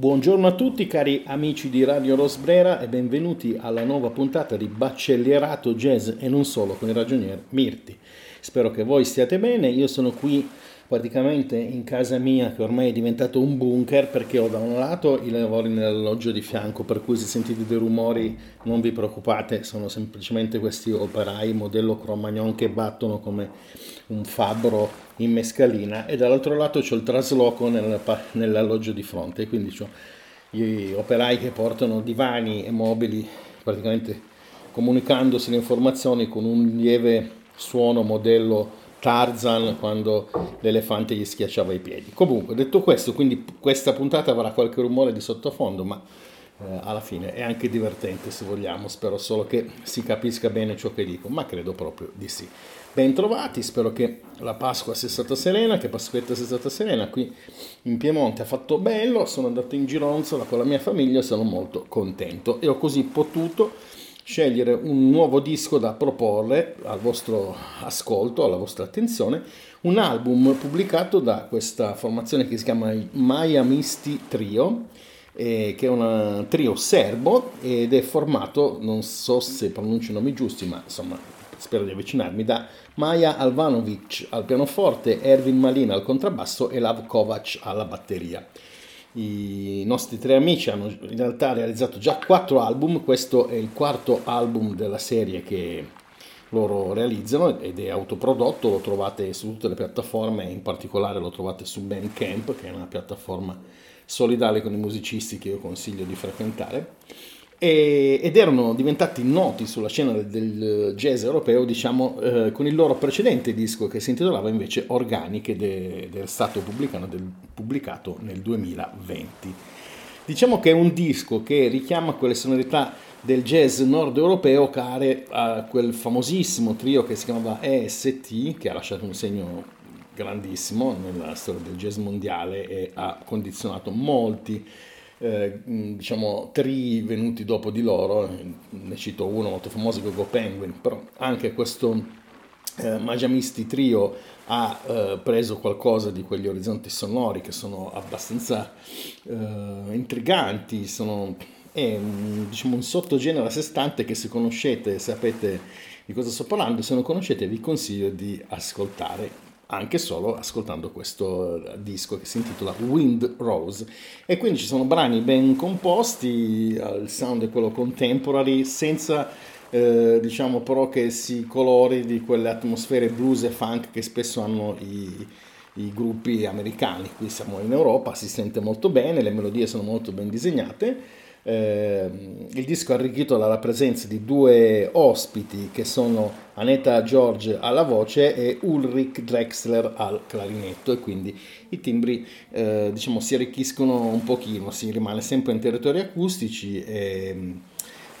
Buongiorno a tutti cari amici di Radio Rosbrera e benvenuti alla nuova puntata di Baccellierato Jazz e non solo con il ragionier Mirti. Spero che voi stiate bene, io sono qui praticamente in casa mia che ormai è diventato un bunker perché ho da un lato i lavori nell'alloggio di fianco per cui se sentite dei rumori non vi preoccupate sono semplicemente questi operai modello Cro-Magnon che battono come un fabbro in mescalina e dall'altro lato c'ho il trasloco nel, nell'alloggio di fronte quindi ho gli operai che portano divani e mobili praticamente comunicandosi le informazioni con un lieve suono modello Tarzan quando l'elefante gli schiacciava i piedi. Comunque, detto questo, quindi questa puntata avrà qualche rumore di sottofondo, ma eh, alla fine è anche divertente se vogliamo, spero solo che si capisca bene ciò che dico, ma credo proprio di sì. Bentrovati, spero che la Pasqua sia stata serena, che Pasquetta sia stata serena, qui in Piemonte ha fatto bello, sono andato in gironzola con la mia famiglia, sono molto contento e ho così potuto scegliere un nuovo disco da proporre al vostro ascolto, alla vostra attenzione, un album pubblicato da questa formazione che si chiama Maya Misti Trio, eh, che è un trio serbo ed è formato, non so se pronuncio i nomi giusti, ma insomma spero di avvicinarmi, da Maja Alvanovic al pianoforte, Ervin Malina al contrabbasso e Lav Kovac alla batteria. I nostri tre amici hanno in realtà realizzato già quattro album, questo è il quarto album della serie che loro realizzano ed è autoprodotto, lo trovate su tutte le piattaforme, in particolare lo trovate su Bandcamp, che è una piattaforma solidale con i musicisti che io consiglio di frequentare e, ed erano diventati noti sulla scena del, del jazz europeo, diciamo, eh, con il loro precedente disco che si intitolava invece Organiche ed è stato pubblicato, del, pubblicato nel 2020. Diciamo che è un disco che richiama quelle sonorità del jazz nord europeo care a quel famosissimo trio che si chiamava EST, che ha lasciato un segno grandissimo nella storia del jazz mondiale e ha condizionato molti eh, diciamo, tri venuti dopo di loro, ne cito uno molto famoso, Gogo Penguin, però anche questo eh, Magiamisti Trio ha eh, preso qualcosa di quegli orizzonti sonori che sono abbastanza eh, intriganti, sono, è un, diciamo, un sottogenere a sé stante che se conoscete, sapete di cosa sto parlando, se non conoscete vi consiglio di ascoltare anche solo ascoltando questo disco che si intitola Wind Rose. E quindi ci sono brani ben composti, il sound è quello contemporary senza eh, diciamo però che si colori di quelle atmosfere blues e funk che spesso hanno i, i gruppi americani, qui siamo in Europa, si sente molto bene, le melodie sono molto ben disegnate eh, il disco è arricchito dalla presenza di due ospiti che sono Aneta George alla voce e Ulrich Drexler al clarinetto e quindi i timbri eh, diciamo, si arricchiscono un pochino, si rimane sempre in territori acustici e,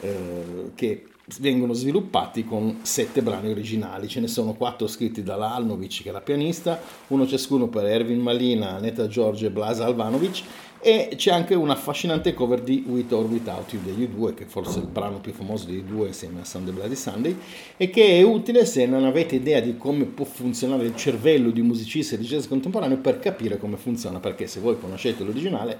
eh, che vengono sviluppati con sette brani originali, ce ne sono quattro scritti da Alnovic che è la pianista, uno ciascuno per Erwin Malina, Aneta George e Blas Alvanovic e c'è anche una affascinante cover di With or Without You degli due, che forse è il brano più famoso dei due insieme a Sunday Bloody Sunday, e che è utile se non avete idea di come può funzionare il cervello di musicista di jazz contemporaneo per capire come funziona, perché se voi conoscete l'originale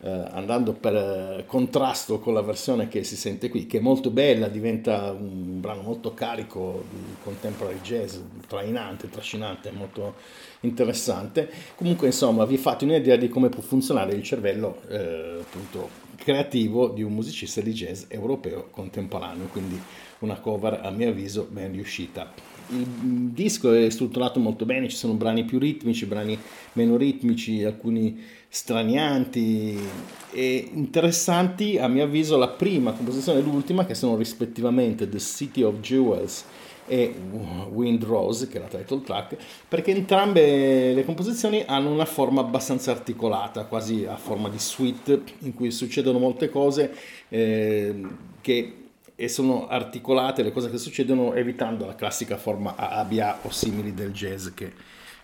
eh, andando per eh, contrasto con la versione che si sente qui, che è molto bella, diventa un brano molto carico di contemporary jazz, trainante, trascinante, molto interessante. Comunque, insomma, vi fate un'idea di come può funzionare il cervello eh, appunto creativo di un musicista di jazz europeo contemporaneo, quindi una cover a mio avviso ben riuscita. Il disco è strutturato molto bene, ci sono brani più ritmici, brani meno ritmici, alcuni stranianti e interessanti a mio avviso la prima composizione e l'ultima che sono rispettivamente The City of Jewels e Wind Rose, che è la title track, perché entrambe le composizioni hanno una forma abbastanza articolata, quasi a forma di suite, in cui succedono molte cose eh, che e sono articolate le cose che succedono evitando la classica forma ABA o simili del jazz che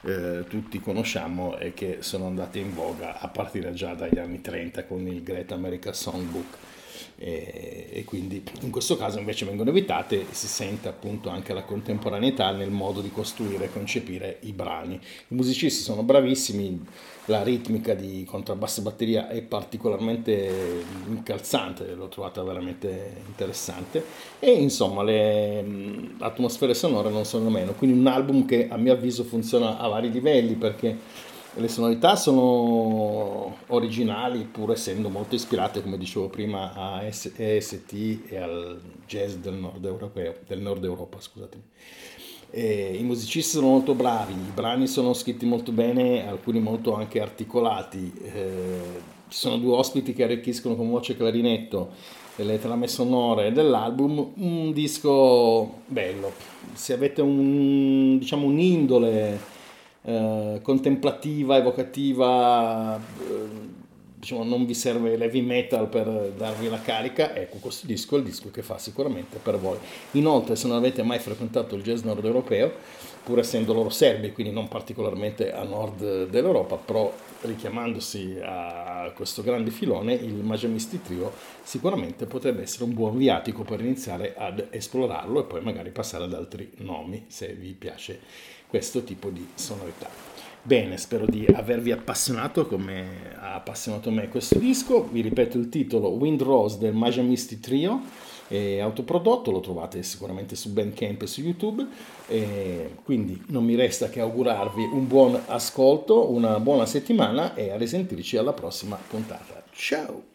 eh, tutti conosciamo e che sono andate in voga a partire già dagli anni 30 con il Great America Songbook. E, e, quindi in questo caso invece vengono evitate e si sente appunto anche la contemporaneità nel modo di costruire e concepire i brani. I musicisti sono bravissimi, la ritmica di contrabbasso e batteria è particolarmente incalzante, l'ho trovata veramente interessante e insomma le atmosfere sonore non sono meno, quindi un album che a mio avviso funziona a vari livelli perché le sonorità sono originali pur essendo molto ispirate, come dicevo prima, a EST e al jazz del nord, europeo, del nord Europa. I musicisti sono molto bravi, i brani sono scritti molto bene, alcuni molto anche articolati. Eh, ci sono due ospiti che arricchiscono con voce e clarinetto le trame sonore dell'album, un disco bello. Se avete un, diciamo, un'indole eh, contemplativa, evocativa, eh, diciamo non vi serve l'heavy metal per darvi la carica, ecco questo disco è il disco che fa sicuramente per voi. Inoltre se non avete mai frequentato il jazz nord europeo, pur essendo loro serbi, quindi non particolarmente a nord dell'Europa, però richiamandosi a questo grande filone, il Majamisti Trio sicuramente potrebbe essere un buon viatico per iniziare ad esplorarlo e poi magari passare ad altri nomi se vi piace questo tipo di sonorità. Bene, spero di avervi appassionato come ha appassionato me questo disco. Vi ripeto il titolo Wind Rose del Majamisti Trio, è autoprodotto, lo trovate sicuramente su Bandcamp e su YouTube. E quindi non mi resta che augurarvi un buon ascolto, una buona settimana e a risentirci alla prossima puntata. Ciao!